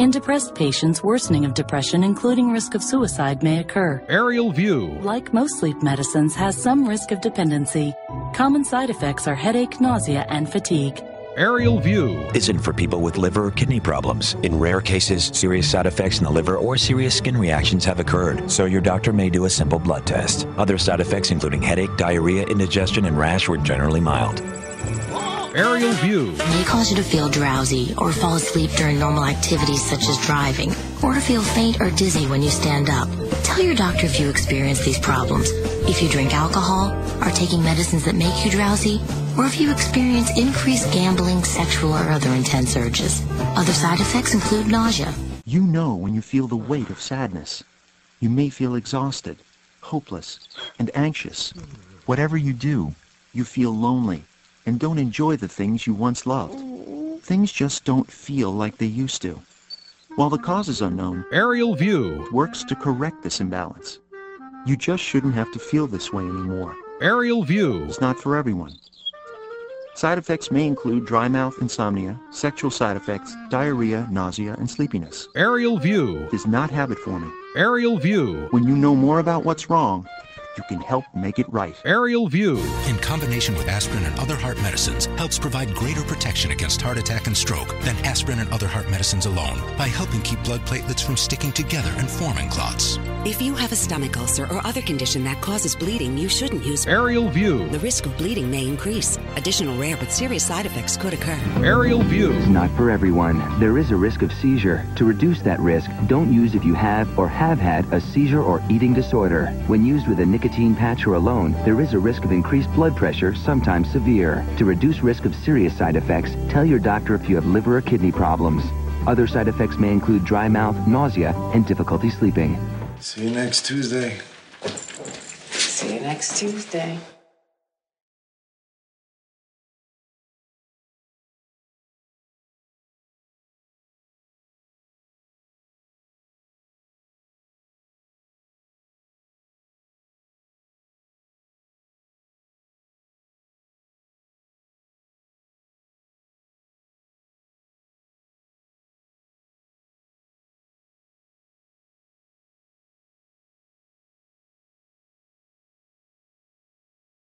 In depressed patients, worsening of depression, including risk of suicide, may occur. Aerial view. Like most sleep medicines, has some risk of dependency. Common side effects are headache, nausea, and fatigue. Aerial view. Isn't for people with liver or kidney problems. In rare cases, serious side effects in the liver or serious skin reactions have occurred, so your doctor may do a simple blood test. Other side effects, including headache, diarrhea, indigestion, and rash, were generally mild. Aerial view. may cause you to feel drowsy or fall asleep during normal activities such as driving, or to feel faint or dizzy when you stand up. Tell your doctor if you experience these problems. If you drink alcohol, are taking medicines that make you drowsy, or if you experience increased gambling, sexual, or other intense urges. Other side effects include nausea. You know when you feel the weight of sadness. You may feel exhausted, hopeless, and anxious. Whatever you do, you feel lonely and don't enjoy the things you once loved. Things just don't feel like they used to. While the cause is unknown, Aerial view. works to correct this imbalance. You just shouldn't have to feel this way anymore. Aerial view. is not for everyone. Side effects may include dry mouth, insomnia, sexual side effects, diarrhea, nausea, and sleepiness. Aerial view. Is not habit forming. Aerial view. When you know more about what's wrong, you can help make it right. Aerial view. in combination with aspirin and other heart medicines, helps provide greater protection against heart attack and stroke than aspirin and other heart medicines alone by helping keep blood platelets from sticking together and forming clots. If you have a stomach ulcer or other condition that causes bleeding, you shouldn't use Aerial view. The risk of bleeding may increase. Additional rare but serious side effects could occur. Aerial view. It's not for everyone. There is a risk of seizure. To reduce that risk, don't use if you have or have had a seizure or eating disorder. When used with a nicotine patch or alone, there is a risk of increased blood pressure, sometimes severe. To reduce risk of serious side effects, tell your doctor if you have liver or kidney problems. Other side effects may include dry mouth, nausea, and difficulty sleeping. See you next Tuesday. See you next Tuesday.